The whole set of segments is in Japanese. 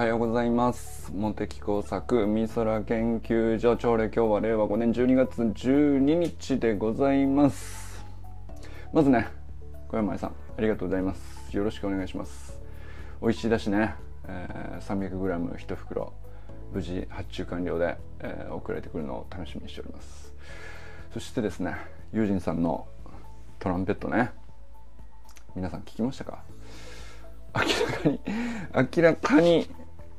はようございます。茂木工作美空研究所朝礼今日は令和5年12月12日でございます。まずね小山さんありがとうございます。よろしくお願いします。美味しいだしね、えー、300g1 袋無事発注完了で、えー、送られてくるのを楽しみにしております。そしてですね友人さんのトランペットね。皆さん聞きましたか？明らかに明らかに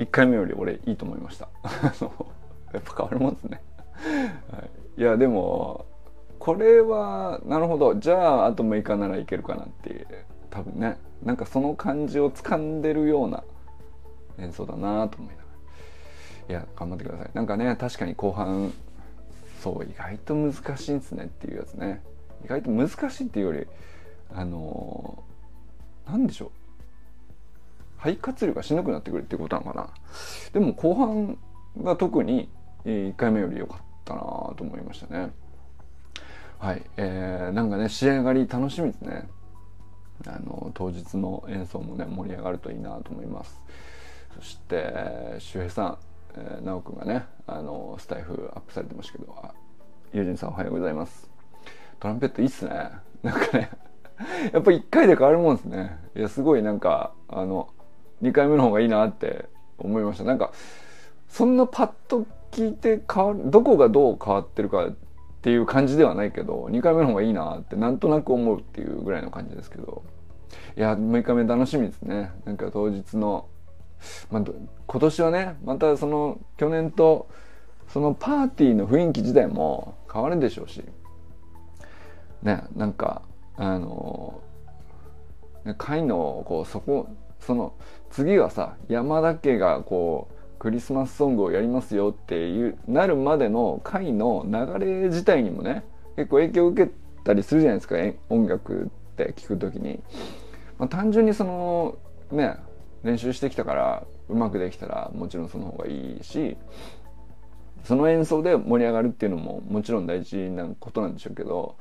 1回目より俺いいと思いました。やっぱ変わるもんですね、はい、いやでもこれはなるほど。じゃああと6日ならいけるかなって多分ね。なんかその感じを掴んでるような演奏だなと思いながら。いや頑張ってください。なんかね確かに後半そう意外と難しいんですねっていうやつね。意外と難しいっていうよりあの何でしょう。肺活量がしなくなってくるってことなのかな。でも後半が特に1回目より良かったなと思いましたね。はい。えー、なんかね仕上がり楽しみですね。あの当日の演奏もね盛り上がるといいなと思います。そして周平さん、えー、直くんがねあのスタイフアップされてましたけど友人さんおはようございます。トランペットいいっすね。なんかねやっぱ1回で変わるもんですね。いやすごいなんかあの2回目の方がいいなって思いました。なんかそんなパッと聞いて変わどこがどう変わってるかっていう感じではないけど2回目の方がいいなってなんとなく思うっていうぐらいの感じですけど。いや6日目楽しみですね。なんか当日の、まあ、今年はねまたその去年とそのパーティーの雰囲気自体も変わるでしょうし。ねなんかあの会のこうそこその次はさ山田家がこうクリスマスソングをやりますよっていうなるまでの回の流れ自体にもね結構影響を受けたりするじゃないですか音楽って聞く時に、まあ、単純にそのね練習してきたからうまくできたらもちろんその方がいいしその演奏で盛り上がるっていうのももちろん大事なことなんでしょうけど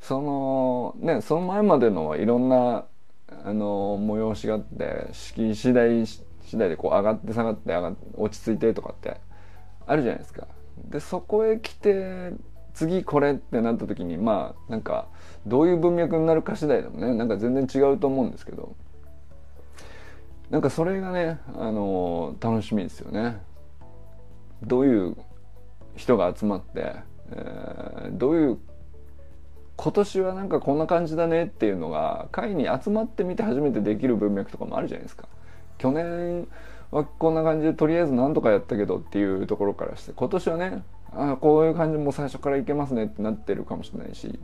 そのねその前までのいろんなあの催しがあって式次第次第でこう上がって下がって上がっ落ち着いてとかってあるじゃないですか。でそこへ来て次これってなった時にまあなんかどういう文脈になるか次第でもねなんか全然違うと思うんですけどなんかそれがねあの楽しみですよね。どういう人が集まって、えー、どういう今年はなんかこんな感じだねっていうのが会に集まってみて初めてできる文脈とかもあるじゃないですか。去年はこんな感じでとりあえず何とかやったけどっていうところからして今年はねあこういう感じも最初からいけますねってなってるかもしれないし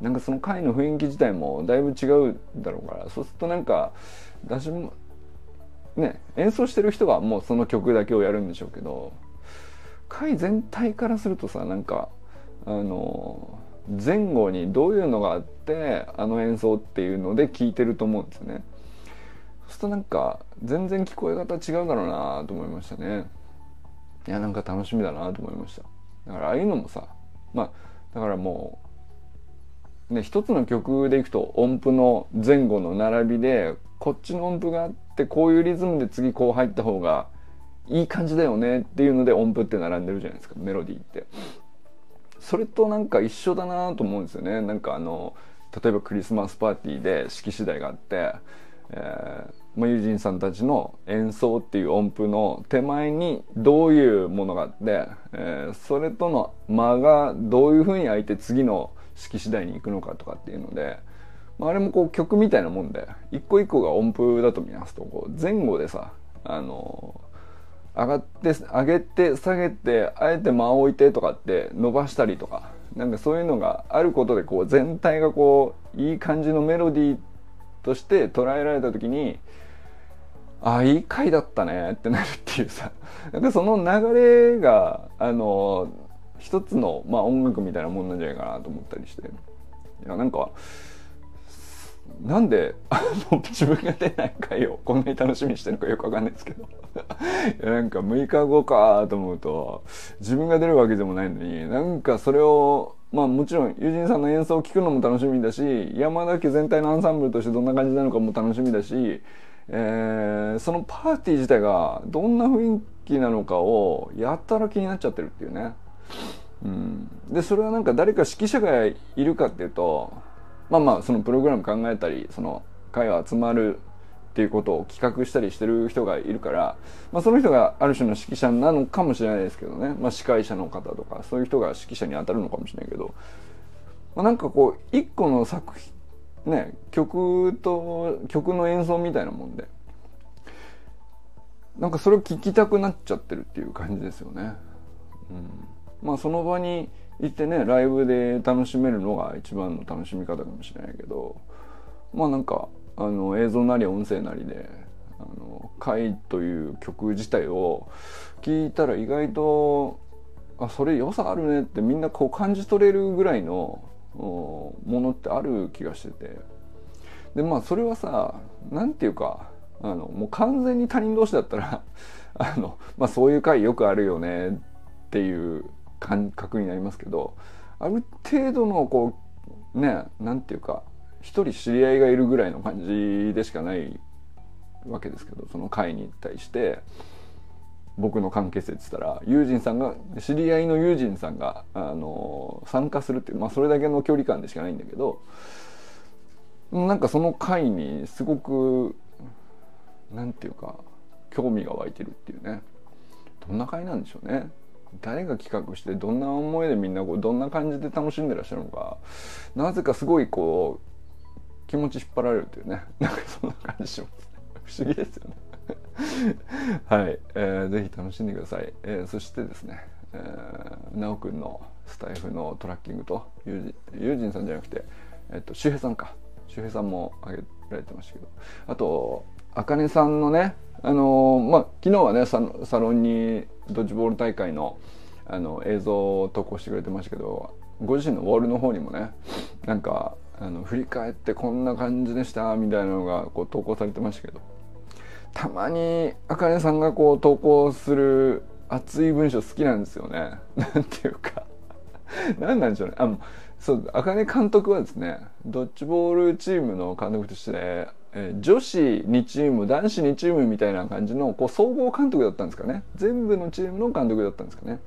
なんかその会の雰囲気自体もだいぶ違うだろうからそうするとなんか私もね演奏してる人がもうその曲だけをやるんでしょうけど会全体からするとさなんかあの前後にどういうのがあってあの演奏っていうので聞いてると思うんですよね。そうするとなんか全然聞こえ方違うだろうなと思いましたね。いやなんか楽しみだなと思いました。だからああいうのもさまあだからもうね一つの曲でいくと音符の前後の並びでこっちの音符があってこういうリズムで次こう入った方がいい感じだよねっていうので音符って並んでるじゃないですかメロディーって。それとなんか一緒だなと思うんですよね。なんかあの例えばクリスマスパーティーで式次第があって、えーまあ、友人さんたちの演奏っていう音符の手前にどういうものがあって、えー、それとの間がどういうふうに空いて次の式次第に行くのかとかっていうので、まあ、あれもこう曲みたいなもんで一個一個が音符だと見ますとこう前後でさあの上がって上げて下げてあえて間を置いてとかって伸ばしたりとかなんかそういうのがあることでこう全体がこういい感じのメロディーとして捉えられた時にああいい回だったねってなるっていうさ。なんかその流れがあの一つの、まあ、音楽みたいなもんなんじゃないかなと思ったりして。いやなんかなんであの自分が出ない回をこんなに楽しみにしてるのかよくわかんないですけどなんか6日後かと思うと自分が出るわけでもないのになんかそれをまあもちろん友人さんの演奏を聴くのも楽しみだし山田家全体のアンサンブルとしてどんな感じなのかも楽しみだし、えー、そのパーティー自体がどんな雰囲気なのかをやったら気になっちゃってるっていうね。うん、でそれはなんか誰か指揮者がいるかっていうとまあまあそのプログラム考えたりその会話集まるっていうことを企画したりしてる人がいるから、まあ、その人がある種の指揮者なのかもしれないですけどね、まあ、司会者の方とかそういう人が指揮者に当たるのかもしれないけど、まあ、なんかこう一個の作品ね曲と曲の演奏みたいなもんでなんかそれを聞きたくなっちゃってるっていう感じですよね。うん、まあその場に行ってねライブで楽しめるのが一番の楽しみ方かもしれないけどまあなんかあの映像なり音声なりで「あの回」という曲自体を聞いたら意外とあそれ良さあるねってみんなこう感じ取れるぐらいのものってある気がしてて。でまあそれはさ何て言うかあのもう完全に他人同士だったらあの、まあ、そういう回よくあるよねっていう感覚になりますけどある程度のこうね何て言うか一人知り合いがいるぐらいの感じでしかないわけですけどその会に対して僕の関係性って言ったら友人さんが知り合いの友人さんがあの参加するっていうまあそれだけの距離感でしかないんだけどなんかその会にすごくなんていうか興味が湧いてるっていうね。どんな会なんでしょうね。誰が企画してどんな思いでみんなこうどんな感じで楽しんでらっしゃるのかなぜかすごいこう気持ち引っ張られるというね。なんかそんな感じします。ね不思議ですよね。はい、えー、ぜひ楽しんでください、えー、そしてですね、えー、なおくんのスタイフのトラッキングとユージンさんじゃなくてえっと周平さんか。周平さんも挙げられてましたけど。あとあかねさんのねあのー、まあ昨日はねサロンにドッジボール大会のあの映像を投稿してくれてましたけどご自身のウォールの方にもねなんかあの振り返ってこんな感じでしたみたいなのがこう投稿されてましたけどたまにあかねさんがこう投稿する熱い文章好きなんですよね。なんていうか何なんでしょうね。あそうあかね監督はですねドッジボールチームの監督として、え、女子2チーム男子2チームみたいな感じのこう総合監督だったんですかね全部のチームの監督だったんですかね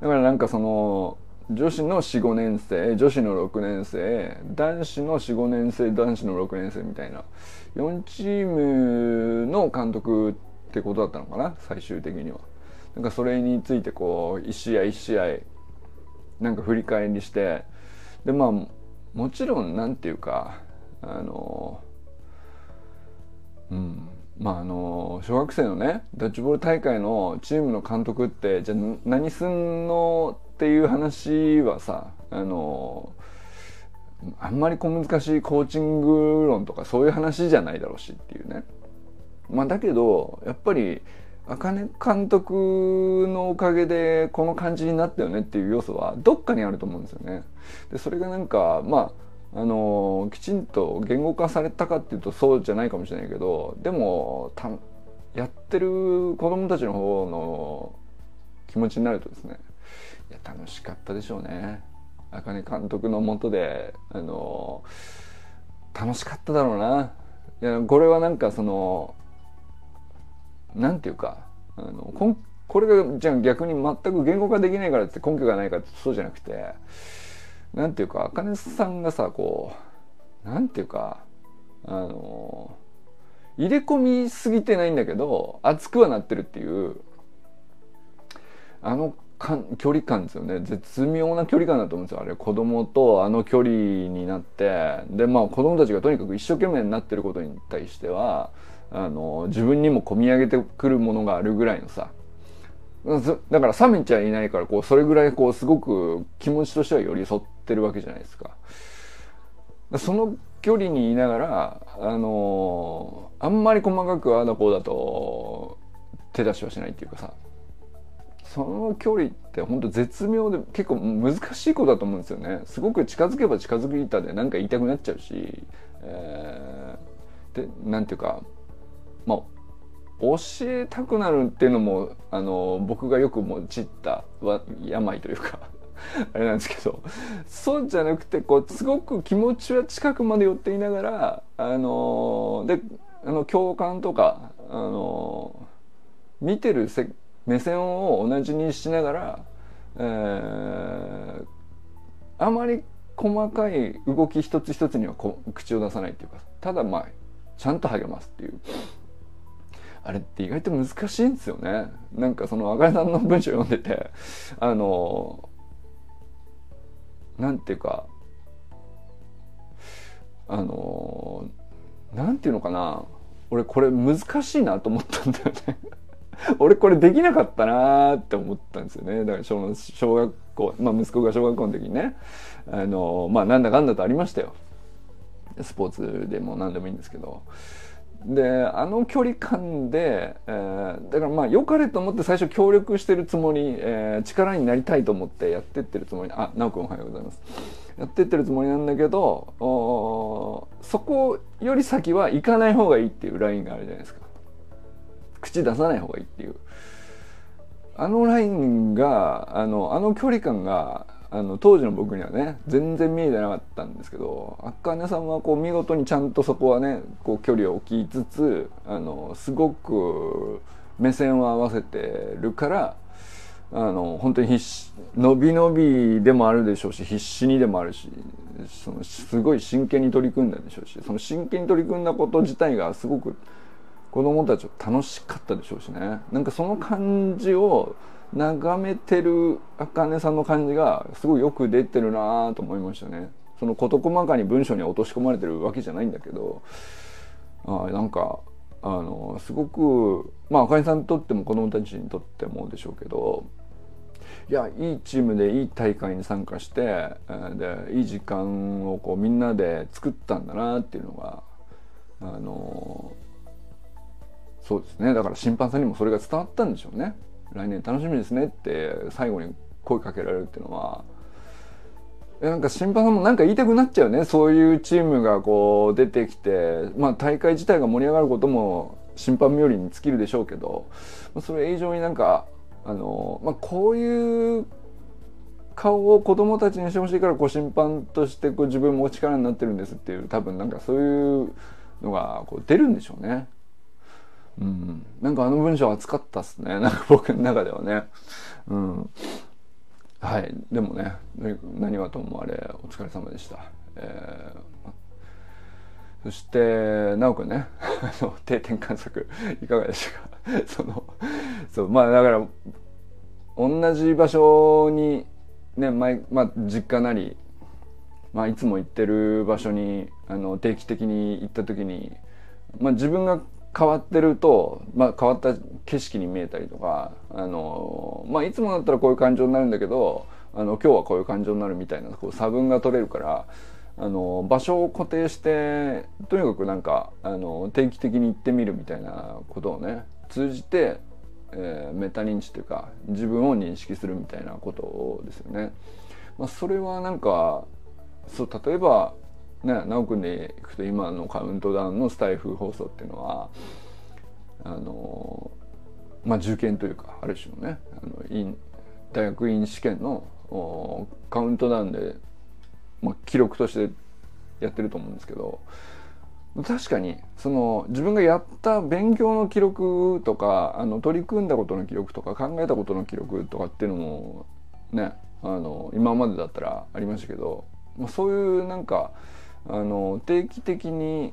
だからなんかその女子の45年生女子の6年生男子の45年生男子の6年生みたいな4チームの監督ってことだったのかな最終的には。なんかそれについてこう一試合一試合なんか振り返りしてでまあもちろんなんていうかあのうんまああの小学生のねドッジボール大会のチームの監督ってじゃあ何すんのっていう話はさあのあんまり小難しいコーチング論とかそういう話じゃないだろうしっていうね。まあ、だけどやっぱり茜監督のおかげでこの感じになったよねっていう要素はどっかにあると思うんですよね。でそれがなんかまああのきちんと言語化されたかっていうとそうじゃないかもしれないけどでもやってる子供たちの方の気持ちになるとですねいや楽しかったでしょうね。茜監督のもとであの楽しかっただろうな。いやこれはなんかそのなんていうかあのここれがじゃあ逆に全く言語化できないからって根拠がないかってそうじゃなくてなんていうか茜さんがさこうなんていうかあの入れ込みすぎてないんだけど熱くはなってるっていうあの距離感ですよね。絶妙な距離感だと思うんですよ。あれ子供とあの距離になってでまあ子供たちがとにかく一生懸命になってることに対してはあの自分にも込み上げてくるものがあるぐらいのさ。だから冷めちゃいないからこうそれぐらいこうすごく気持ちとしては寄り添ってるわけじゃないですか。その距離にいながらあのあんまり細かくああだこうだと手出しはしないっていうかさ。その距離って本当絶妙で結構難しいことだと思うんですよね。すごく近づけば近づいたで何か言いたくなっちゃうし、えー、でなんていうかまあ教えたくなるっていうのもあの僕がよくもちった病というか。あれなんですけどそうじゃなくてこうすごく気持ちは近くまで寄っていながらあのであの共感とかあの見てるせ目線を同じにしながら、えー、あまり細かい動き一つ一つにはこ口を出さないっていうかただまあちゃんと励ますっていう。あれって意外と難しいんですよね。なんかその赤井さんの文章読んでてあのなんていうかあのなんていうのかな。俺これ難しいなと思ったんだよね。俺これできなかったなって思ったんですよね。だから小小学校まあ息子が小学校の時にね。あのまあなんだかんだとありましたよ。スポーツでも何でもいいんですけど。であの距離感で、えー、だからまあ良かれと思って最初協力してるつもり、えー、力になりたいと思ってやってってるつもりあ直くんおはようございます。やってってるつもりなんだけどそこより先は行かない方がいいっていうラインがあるじゃないですか。口出さない方がいいっていう。あのラインがあのあの距離感があの当時の僕にはね全然見えてなかったんですけどあかねさんはこう見事にちゃんとそこはねこう距離を置きつつあのすごく目線を合わせてるからあの本当に必死伸び伸びでもあるでしょうし必死にでもあるしそのすごい真剣に取り組んだでしょうしその真剣に取り組んだこと自体がすごく子供たちは楽しかったでしょうしね。なんかその感じを眺めてるあかねさんの感じがすごいよく出てるなと思いましたね。その事細かに文章に落とし込まれてるわけじゃないんだけどあなんかあのすごくまああかねさんにとっても子供たちにとってもでしょうけどいやいいチームでいい大会に参加してでいい時間をこうみんなで作ったんだなっていうのがあのそうですねだから審判さんにもそれが伝わったんでしょうね。来年楽しみですねって最後に声かけられるっていうのはなんか審判さんもなんか言いたくなっちゃうねそういうチームがこう出てきてまあ大会自体が盛り上がることも審判冥利に尽きるでしょうけどそれ以上になんかあの、まあ、こういう顔を子供たちにしてほしいからこう審判としてこう自分も力になってるんですっていう多分なんかそういうのがこう出るんでしょうね。うん、なんかあの文章熱かったっすね。なんか僕の中ではね。うん、はい。でもね何はともあれお疲れ様でした。えー、そして直くんね。定点観測いかがでしたか？そのそうまあだから同じ場所にね前、まあ、実家なり、まあ、いつも行ってる場所にあの定期的に行った時に、まあ、自分が変わってると、まあ、変わった景色に見えたりとかあの、まあ、いつもだったらこういう感情になるんだけどあの今日はこういう感情になるみたいなこう差分が取れるからあの場所を固定してとにかくなんかあの定期的に行ってみるみたいなことをね通じて、えー、メタ認知というか自分を認識するみたいなことですよね。まあ、それはなんかそう例えばね直くんでいくと今のカウントダウンのスタイフ放送っていうのはあのまあ受験というかある種のねあの院大学院試験のカウントダウンで、まあ、記録としてやってると思うんですけど確かにその自分がやった勉強の記録とかあの取り組んだことの記録とか考えたことの記録とかっていうのもねあの今までだったらありましたけど、まあ、そういうなんかあの定期的に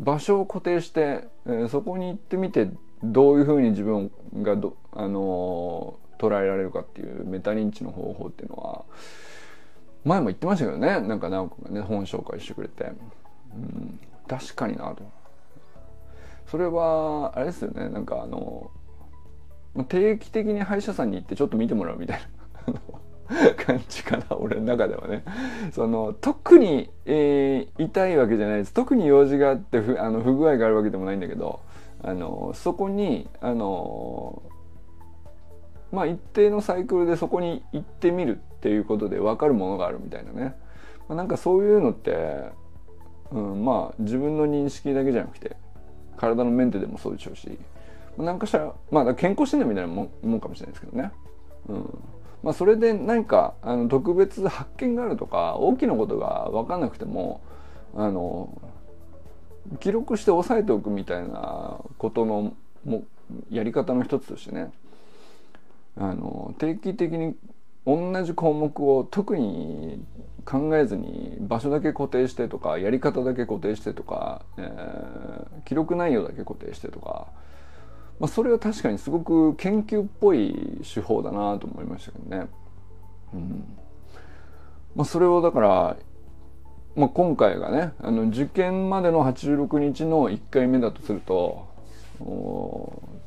場所を固定して、えー、そこに行ってみてどういうふうに自分がど、あのー、捉えられるかっていうメタ認知の方法っていうのは前も言ってましたけどね。なんか直子がね本紹介してくれて、うん、確かになと。それはあれですよね。なんかあの定期的に歯医者さんに行ってちょっと見てもらうみたいな。感じかな俺の中ではね。その特に、えー、痛いわけじゃないです。特に用事があって不あの不具合があるわけでもないんだけどあのそこにあのまあ一定のサイクルでそこに行ってみるっていうことで分かるものがあるみたいなね、まあ、なんかそういうのって、うん、まあ自分の認識だけじゃなくて体のメンテでもそうでしょうし何かしらまあ健康診断みたいなもんかもしれないですけどね。うん。まあ、それで何かあの特別発見があるとか大きなことが分かんなくてもあの記録して押さえておくみたいなことのもやり方の一つとしてねあの定期的に同じ項目を特に考えずに場所だけ固定してとかやり方だけ固定してとか、えー、記録内容だけ固定してとか、まあ、それは確かにすごく研究っぽい手法だなと思いましたけどね。うん。まあ、それをだから、まあ、今回がねあの受験までの86日の1回目だとすると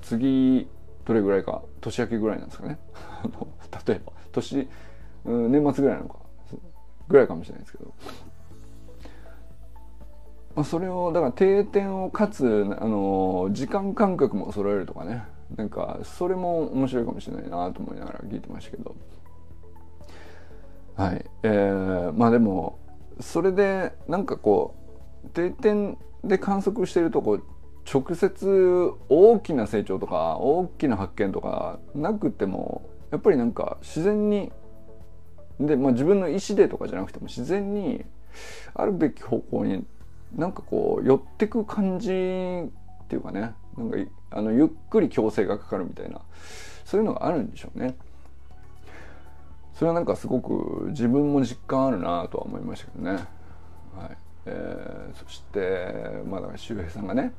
次どれぐらいか年明けぐらいなんですかね。例えば年、うん、年末ぐらいなのかぐらいかもしれないですけど、それをだから定点をかつあの時間感覚も揃えるとかね。なんかそれも面白いかもしれないなと思いながら聞いてましたけど。はい。えー、まあでもそれでなんかこう定点で観測してるとこう直接大きな成長とか大きな発見とかなくてもやっぱりなんか自然にで、まあ、自分の意思でとかじゃなくても自然にあるべき方向になんかこう寄ってく感じっていうかねなんかあのゆっくり矯正がかかるみたいなそういうのがあるんでしょうね。それはなんかすごく自分も実感あるなとは思いましたけどね。はいえー、そしてまあだから周平さんがね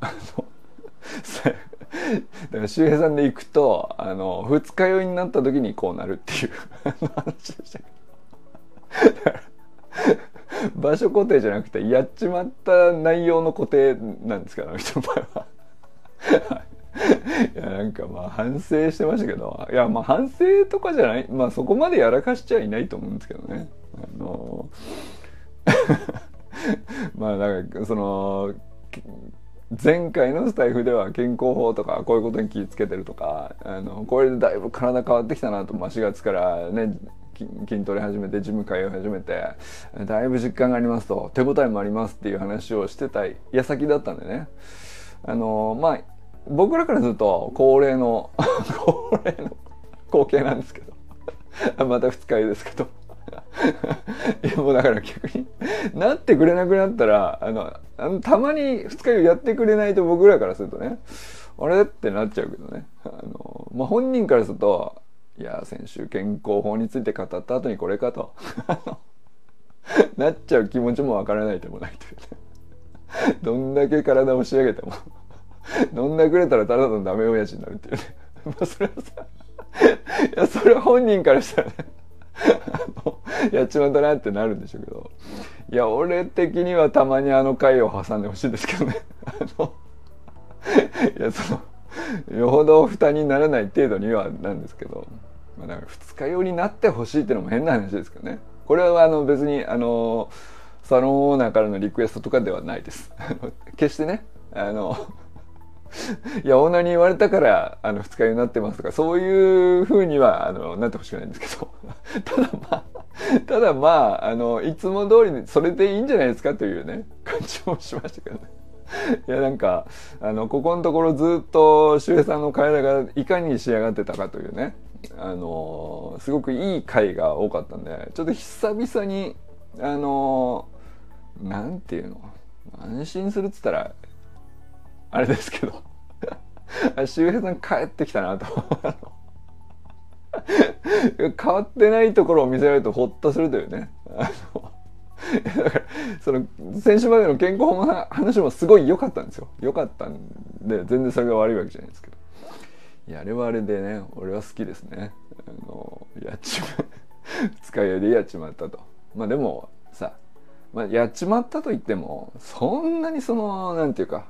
だから周平さんで行くとあの二日酔いになった時にこうなるっていう話でしたけど場所固定じゃなくてやっちまった内容の固定なんですからあの人の場合は。いやなんかまあ反省してましたけどいやまあ反省とかじゃないまあそこまでやらかしちゃいないと思うんですけどね。あの まあだかその前回のスタイフでは健康法とかこういうことに気をつけてるとかあのこれでだいぶ体変わってきたなと、まあ、4月からね筋トレ始めてジム通い始めてだいぶ実感がありますと手応えもありますっていう話をしてた矢先だったんでね。あのまあ僕らからすると恒例の恒例の光景なんですけど。また二日酔いですけど。いやもうだから逆になってくれなくなったらあのあのたまに二日酔いやってくれないと僕らからするとねあれ？ってなっちゃうけどね。あの、まあ、本人からするといや先週健康法について語った後にこれかと。なっちゃう気持ちもわからないでもないというね。どんだけ体を仕上げても。飲んだくれたらただのダメ親父になるっていうね。まあそれはさいやそれは本人からしたらね。やっちまったなってなるんでしょうけど。いや俺的にはたまにあの回を挟んでほしいですけどね。あのいやそのよほど負担にならない程度にはなんですけど、まあ、だから二日酔になってほしいっていうのも変な話ですけどね。これはあの別にあのサロンオーナーからのリクエストとかではないです。決してねあの いやオーナーに言われたからあの二日酔いになってますとかそういうふうにはあのなってほしくないんですけど。ただまあただまああのいつも通りそれでいいんじゃないですかというね感じもしましたけどね。いやなんかあのここのところずっと周平さんの体がいかに仕上がってたかというね。あのすごくいい回が多かったんでちょっと久々にあのなんていうの安心するっつったらあれですけど 周平さん帰ってきたなと 変わってないところを見せられるとほっとするというね。だからその先週までの健康法の話もすごい良かったんですよ。良かったんで全然それが悪いわけじゃないですけど。やあれはあれでね俺は好きですね。あのやっちま 使い合いでやっちまったと。まあでもさ、まあ、やっちまったと言ってもそんなにそのなんていうか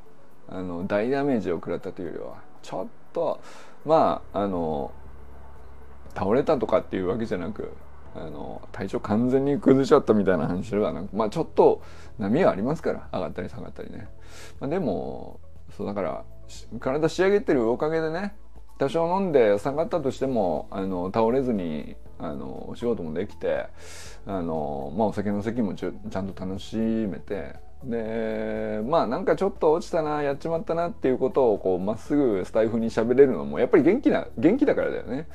あの大ダメージを食らったというよりはちょっとまああの倒れたとかっていうわけじゃなくあの体調完全に崩しちゃったみたいな話ではなくまあちょっと波はありますから上がったり下がったりね、まあ、でもそうだから体仕上げてるおかげでね多少飲んで下がったとしてもあの倒れずにあのお仕事もできてあの、まあ、お酒の席もちゃんと楽しめてでまあなんかちょっと落ちたなやっちまったなっていうことをこうまっすぐスタイフに喋れるのもやっぱり元気な元気だからだよね。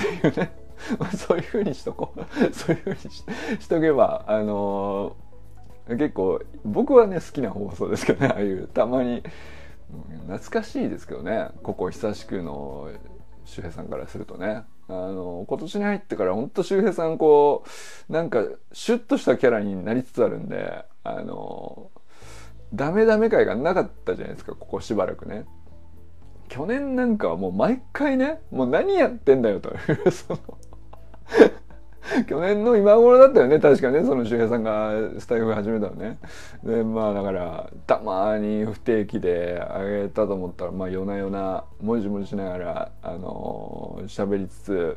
っていうね。そういうふうにしとこう。そういうふうにししとけばあの結構僕はね好きな放送ですけどねああいうたまに。懐かしいですけどね。ここ久しくの周平さんからするとね。あの今年に入ってから本当周平さんこうなんかシュッとしたキャラになりつつあるんであのダメダメ会がなかったじゃないですか。ここしばらくね。去年なんかはもう毎回ねもう何やってんだよと。い うその 去年の今頃だったよね。確かね。その周平さんがスタイフ始めたのね。でまあだからたまに不定期であげたと思ったらまあ夜な夜なもじもじしながらあの喋りつつ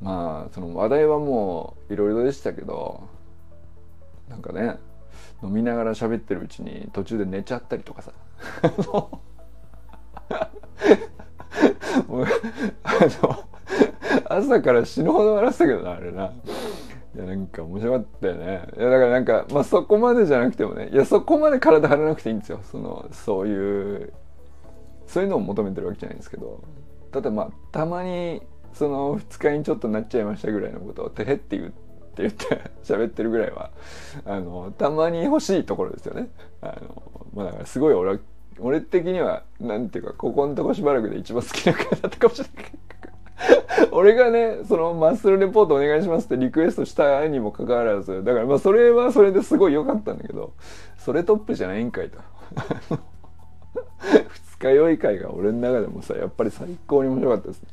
まあその話題はもういろいろでしたけどなんかね飲みながら喋ってるうちに途中で寝ちゃったりとかさ。もうあの朝から死ぬほど笑ってたけどなあれな。いやなんか面白かったよね。いやだからなんかまあそこまでじゃなくてもねいやそこまで体張らなくていいんですよ。そのそういうそういうのを求めてるわけじゃないんですけど。ただまあたまにその二日にちょっとなっちゃいましたぐらいのことを「てへ」って言ってって言って喋ってるぐらいはあのたまに欲しいところですよね。あのまあ、だからすごい俺俺的にはなんていうかここのとこしばらくで一番好きな回だったかもしれない 俺がねそのマッスルレポートお願いしますってリクエストしたにもかかわらずだからまあそれはそれですごい良かったんだけどそれトップじゃないんかいと 二日酔い会が俺の中でもさやっぱり最高に面白かったですね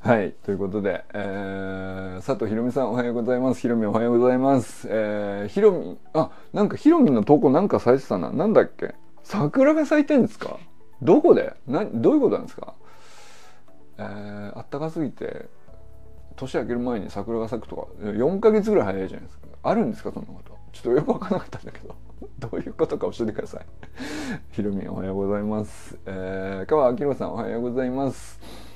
はい。ということで、えー、佐藤ひろみさんおはようございます。ひろみおはようございます。えー、ひろみ、あ、なんかひろみの投稿なんか咲いてたな。なんだっけ？桜が咲いてんですか？どこで？な、どういうことなんですか？えー、あったかすぎて、年明ける前に桜が咲くとか、4ヶ月ぐらい早いじゃないですか。あるんですかそんなこと。ちょっとよくわからなかったんだけど。どういうことか教えてください。ひろみおはようございます。えー、川明宏さんおはようございます。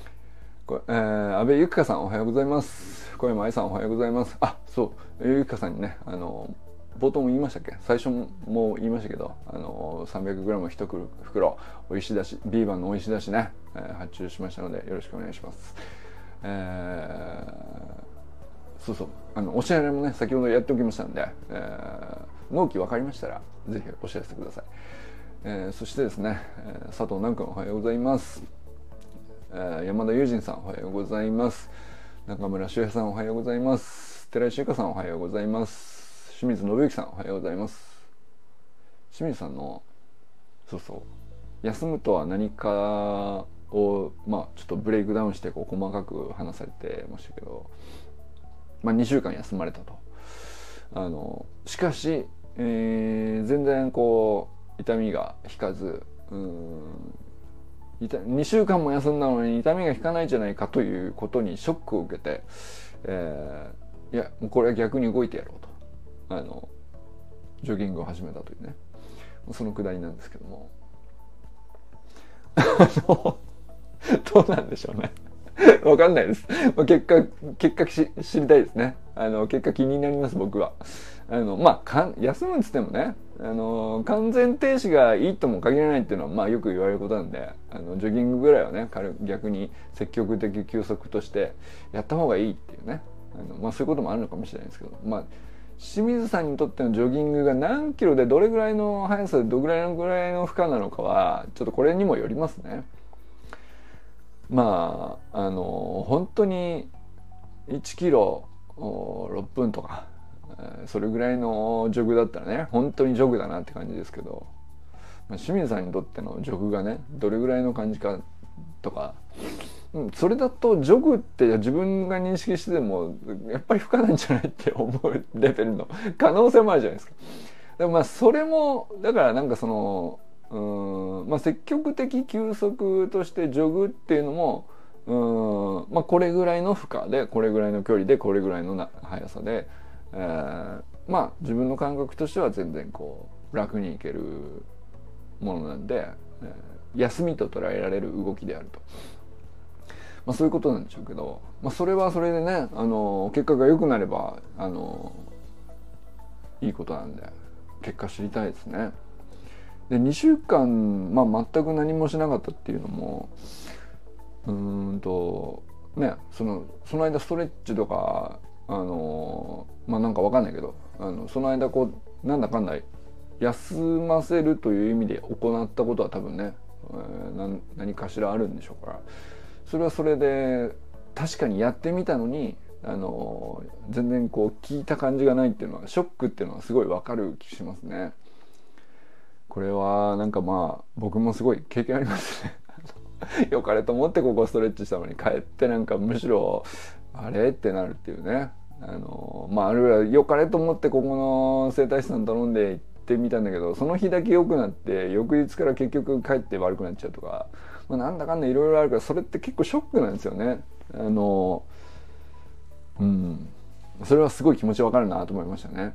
こえー、安倍ゆきかさんおはようございます小山愛さんおはようございますあそうゆきかさんにねあの冒頭も言いましたっけ？最初も言いましたけどあの 300g1 袋おいしだしビーバンのおいしだしね、えー、発注しましたのでよろしくお願いします。えー、そうそう。あのお知らせもね先ほどやっておきましたんで、えー、納期分かりましたらぜひお知らせください、えー、そしてですね、え、佐藤南君おはようございます。え山田友人さんおはようございます。中村修平さんおはようございます。寺井修香さんおはようございます。清水信之さんおはようございます。清水さんのそうそう休むとは何かをまあちょっとブレイクダウンしてこう細かく話されてましたけどまあ2週間休まれたと。あのしかし、えー、全然こう痛みが引かずうん2週間も休んだのに痛みが引かないじゃないかということにショックを受けて、えー、いやもうこれは逆に動いてやろうと。あのジョギングを始めたというねそのくだりなんですけども どうなんでしょうねわかんないです。結果、結果知りたいですね。あの、結果気になります、僕は。あの、まあ、か休むっつってもね、あの、完全停止がいいとも限らないっていうのは、まあ、よく言われることなんで、あの、ジョギングぐらいはね、逆に積極的休息としてやった方がいいっていうね。あのまあ、そういうこともあるのかもしれないですけど、まあ、清水さんにとってのジョギングが何キロでどれぐらいの速さでどれぐらいのぐらいの負荷なのかはちょっとこれにもよりますね。まああの本当に1キロ6分とかそれぐらいのジョグだったらね本当にジョグだなって感じですけど、まあ、清水さんにとってのジョグがねどれぐらいの感じかとか、それだとジョグって自分が認識してもやっぱり不可なんじゃないって思うレベルの 可能性もあるじゃないですか。でもまあそれもだからなんかそのうんまあ、積極的休息としてジョグっていうのもうん、まあ、これぐらいの負荷でこれぐらいの距離でこれぐらいの速さで、えー、まあ自分の感覚としては全然こう楽にいけるものなんで、えー、休みと捉えられる動きであると。まあ、そういうことなんでしょうけど、まあ、それはそれでねあの結果が良くなればあのいいことなんで結果知りたいですね。で2週間、まあ、全く何もしなかったっていうのもうんとねそのその間ストレッチとかあのまあなんかわかんないけどあのその間こうなんだかんだ休ませるという意味で行ったことは多分ね、えー、何かしらあるんでしょうからそれはそれで確かにやってみたのにあの全然こう聞いた感じがないっていうのはショックっていうのはすごいわかる気しますね。これはなんかまあ僕もすごい経験ありますね。よかれと思ってここストレッチしたのに帰ってなんかむしろあれってなるっていうね。あのまああるいはよかれと思ってここの整体師さん頼んで行っててみたんだけどその日だけ良くなって翌日から結局帰って悪くなっちゃうとか、まあ、なんだかんだいろいろあるからそれって結構ショックなんですよね。あのうんそれはすごい気持ちわかるなと思いましたね。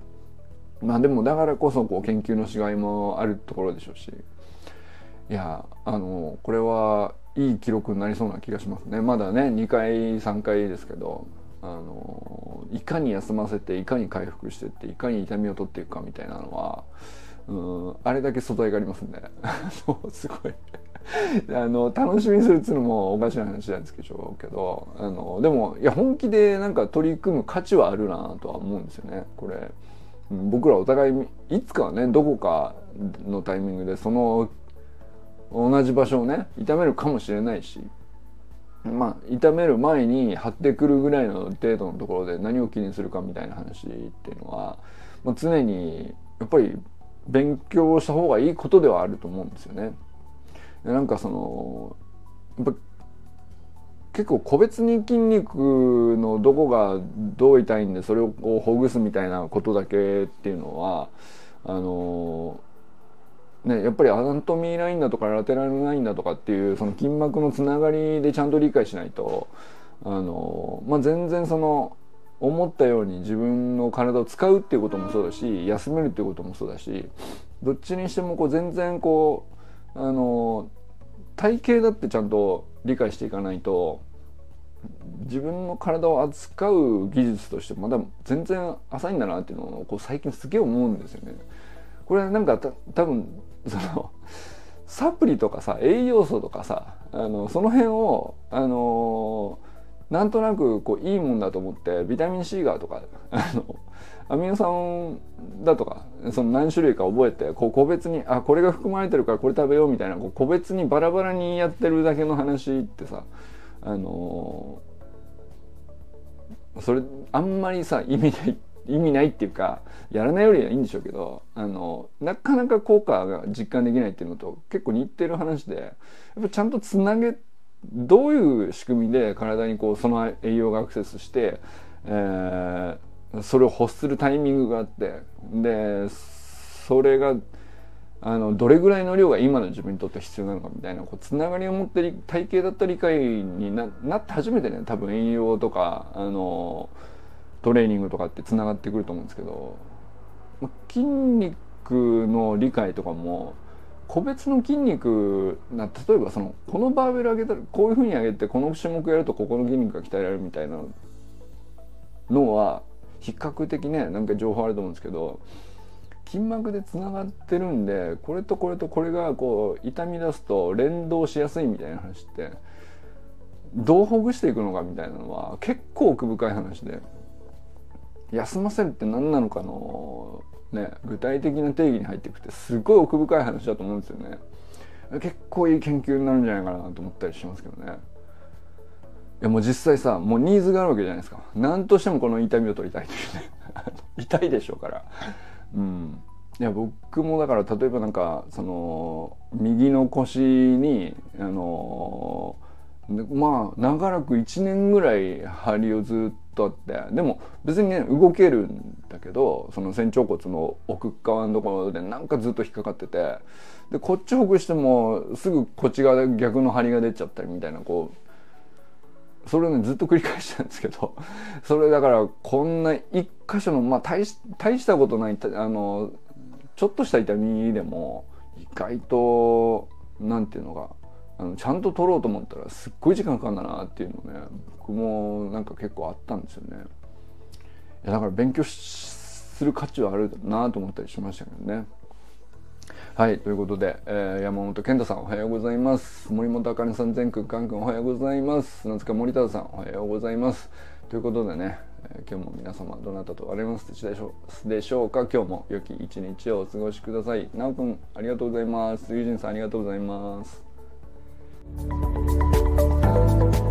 まあでもだからこそこう研究のしがいもあるところでしょうしいやあのこれはいい記録になりそうな気がしますねまだね2回3回ですけどあのいかに休ませていかに回復してっていかに痛みを取っていくかみたいなのはうんあれだけ素材がありますんで すごい あの楽しみにするっつうのもおかしな話なんですけどあのでもいや本気でなんか取り組む価値はあるなとは思うんですよねこれ。僕らお互いいつかはねどこかのタイミングでその同じ場所をね痛めるかもしれないしまあ痛める前に張ってくるぐらいの程度のところで何を気にするかみたいな話っていうのは、まあ、常にやっぱり勉強した方がいいことではあると思うんですよね。なんかそのやっぱ結構個別に筋肉のどこがどう痛いんでそれをこうほぐすみたいなことだけっていうのはあのね、やっぱりアナトミーラインだとかラテラルラインだとかっていうその筋膜のつながりでちゃんと理解しないとあの、まあ、全然その思ったように自分の体を使うっていうこともそうだし休めるっていうこともそうだしどっちにしてもこう全然こうあの体型だってちゃんと理解していかないと自分の体を扱う技術としてまだ全然浅いんだなっていうのをこう最近すげえ思うんですよね。これなんかた多分そのサプリとかさ栄養素とかさあのその辺をあのなんとなくこういいもんだと思ってビタミン C がとかあのアミノ酸だとかその何種類か覚えてこう個別にあこれが含まれてるからこれ食べようみたいなこう個別にバラバラにやってるだけの話ってさあのそれあんまりさ意味ない意味ないっていうかやらないよりはいいんでしょうけどあのなかなか効果が実感できないっていうのと結構似てる話でやっぱちゃんとつなげどういう仕組みで体にこうその栄養がアクセスして、えー、それを欲するタイミングがあってでそれがあのどれぐらいの量が今の自分にとって必要なのかみたいなこうつながりを持って体型だった理解にななって初めてね多分栄養とかあのトレーニングとかってつながってくると思うんですけど、筋肉の理解とかも個別の筋肉な例えばそのこのバーベル上げたらこういうふうに上げてこの種目やるとここの筋肉が鍛えられるみたいなのは比較的ねなんか情報あると思うんですけど筋膜でつながってるんでこれとこれとこれがこう痛み出すと連動しやすいみたいな話ってどうほぐしていくのかみたいなのは結構奥深い話で。休ませるって何なのかの、ね、具体的な定義に入っていくってすごい奥深い話だと思うんですよね。結構いい研究になるんじゃないかなと思ったりしますけどね。いやもう実際さもうニーズがあるわけじゃないですか何としてもこの痛みを取りたいというね 痛いでしょうからうんいや僕もだから例えばなんかその右の腰にあのでまあ長らく1年ぐらい張りをずっとあってでも別にね動けるんだけどその仙腸骨の奥側のところでなんかずっと引っかかっててでこっちほぐしてもすぐこっち側で逆の張りが出ちゃったりみたいなこうそれをねずっと繰り返したんですけど それだからこんな一箇所のまあ大し大したことないあのちょっとした痛みでも意外となんていうのがあのちゃんと取ろうと思ったらすっごい時間かかるんだなっていうのね僕もなんか結構あったんですよね。いやだから勉強する価値はあるなと思ったりしましたけどね。はい、ということで、えー、山本健太さんおはようございます。森本あかねさん、全空カン君おはようございます。砂塚森田さんおはようございます。ということでね、えー今日も皆様どなたとありますでしょうでしょうか？今日も良き一日をお過ごしくださいなおくんありがとうございますゆうじんさんありがとうございます Thank you.